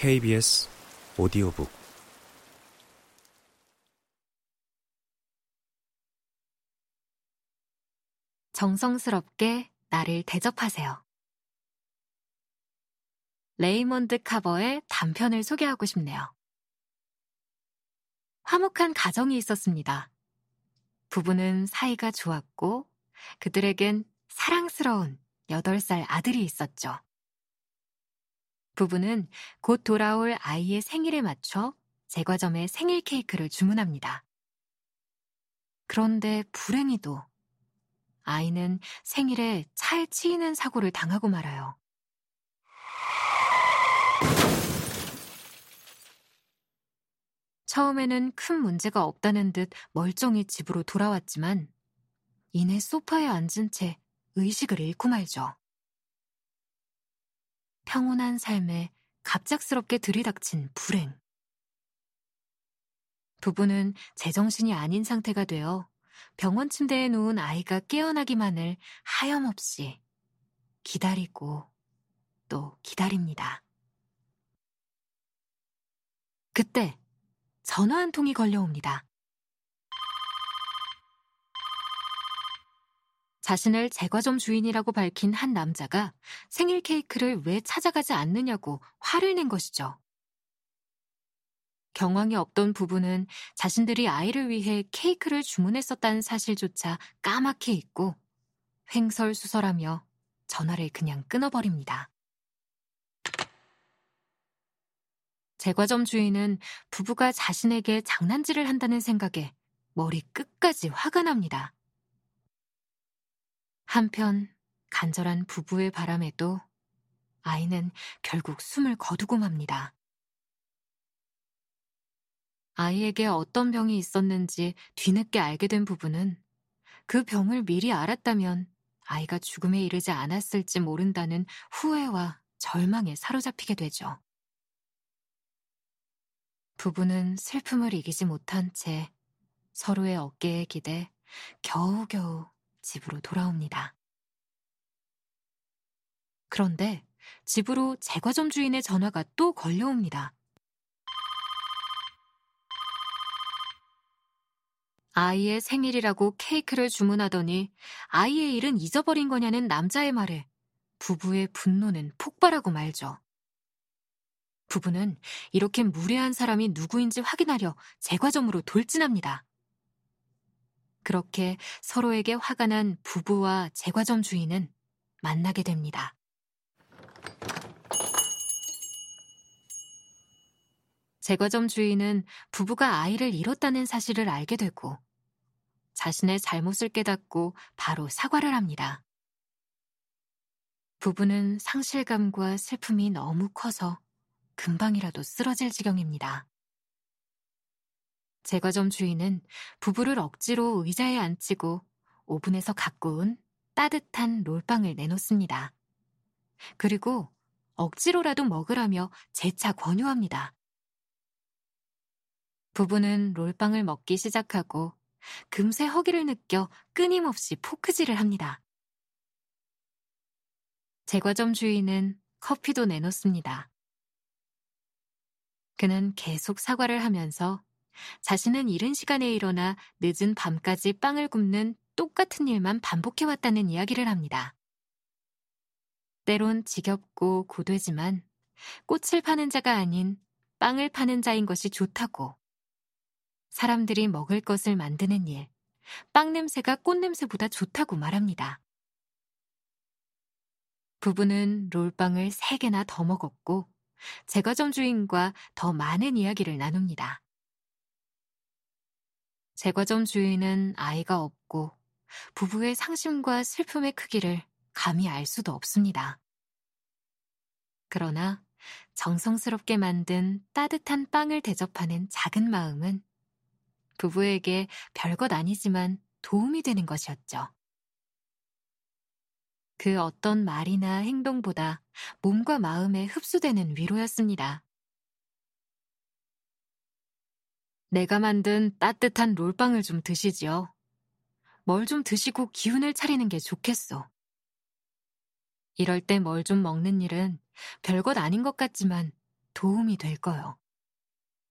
KBS 오디오북 정성스럽게 나를 대접하세요. 레이먼드 카버의 단편을 소개하고 싶네요. 화목한 가정이 있었습니다. 부부는 사이가 좋았고 그들에겐 사랑스러운 8살 아들이 있었죠. 부부는 곧 돌아올 아이의 생일에 맞춰 제과점에 생일 케이크를 주문합니다. 그런데 불행히도 아이는 생일에 차에 치이는 사고를 당하고 말아요. 처음에는 큰 문제가 없다는 듯 멀쩡히 집으로 돌아왔지만 이내 소파에 앉은 채 의식을 잃고 말죠. 평온한 삶에 갑작스럽게 들이닥친 불행. 부부는 제정신이 아닌 상태가 되어 병원 침대에 누운 아이가 깨어나기만을 하염없이 기다리고 또 기다립니다. 그때 전화 한 통이 걸려옵니다. 자신을 제과점 주인이라고 밝힌 한 남자가 생일 케이크를 왜 찾아가지 않느냐고 화를 낸 것이죠. 경황이 없던 부부는 자신들이 아이를 위해 케이크를 주문했었다는 사실조차 까맣게 잊고 횡설수설하며 전화를 그냥 끊어버립니다. 제과점 주인은 부부가 자신에게 장난질을 한다는 생각에 머리 끝까지 화가 납니다. 한편 간절한 부부의 바람에도 아이는 결국 숨을 거두고 맙니다. 아이에게 어떤 병이 있었는지 뒤늦게 알게 된 부부는 그 병을 미리 알았다면 아이가 죽음에 이르지 않았을지 모른다는 후회와 절망에 사로잡히게 되죠. 부부는 슬픔을 이기지 못한 채 서로의 어깨에 기대 겨우겨우 집으로 돌아옵니다. 그런데 집으로 제과점 주인의 전화가 또 걸려옵니다. 아이의 생일이라고 케이크를 주문하더니 아이의 일은 잊어버린 거냐는 남자의 말에 부부의 분노는 폭발하고 말죠. 부부는 이렇게 무례한 사람이 누구인지 확인하려 제과점으로 돌진합니다. 그렇게 서로에게 화가 난 부부와 제과점 주인은 만나게 됩니다. 제과점 주인은 부부가 아이를 잃었다는 사실을 알게 되고 자신의 잘못을 깨닫고 바로 사과를 합니다. 부부는 상실감과 슬픔이 너무 커서 금방이라도 쓰러질 지경입니다. 제과점 주인은 부부를 억지로 의자에 앉히고 오븐에서 갖고 온 따뜻한 롤빵을 내놓습니다. 그리고 억지로라도 먹으라며 재차 권유합니다. 부부는 롤빵을 먹기 시작하고 금세 허기를 느껴 끊임없이 포크질을 합니다. 제과점 주인은 커피도 내놓습니다. 그는 계속 사과를 하면서 자신은 이른 시간에 일어나 늦은 밤까지 빵을 굽는 똑같은 일만 반복해왔다는 이야기를 합니다. 때론 지겹고 고되지만 꽃을 파는 자가 아닌 빵을 파는 자인 것이 좋다고. 사람들이 먹을 것을 만드는 일, 빵 냄새가 꽃 냄새보다 좋다고 말합니다. 부부는 롤빵을 3개나 더 먹었고 제과점 주인과 더 많은 이야기를 나눕니다. 제과점 주인은 아이가 없고 부부의 상심과 슬픔의 크기를 감히 알 수도 없습니다. 그러나 정성스럽게 만든 따뜻한 빵을 대접하는 작은 마음은 부부에게 별것 아니지만 도움이 되는 것이었죠. 그 어떤 말이나 행동보다 몸과 마음에 흡수되는 위로였습니다. 내가 만든 따뜻한 롤빵을 좀 드시지요. 뭘 좀 드시고 기운을 차리는 게 좋겠소. 이럴 때 뭘 좀 먹는 일은 별것 아닌 것 같지만 도움이 될 거요.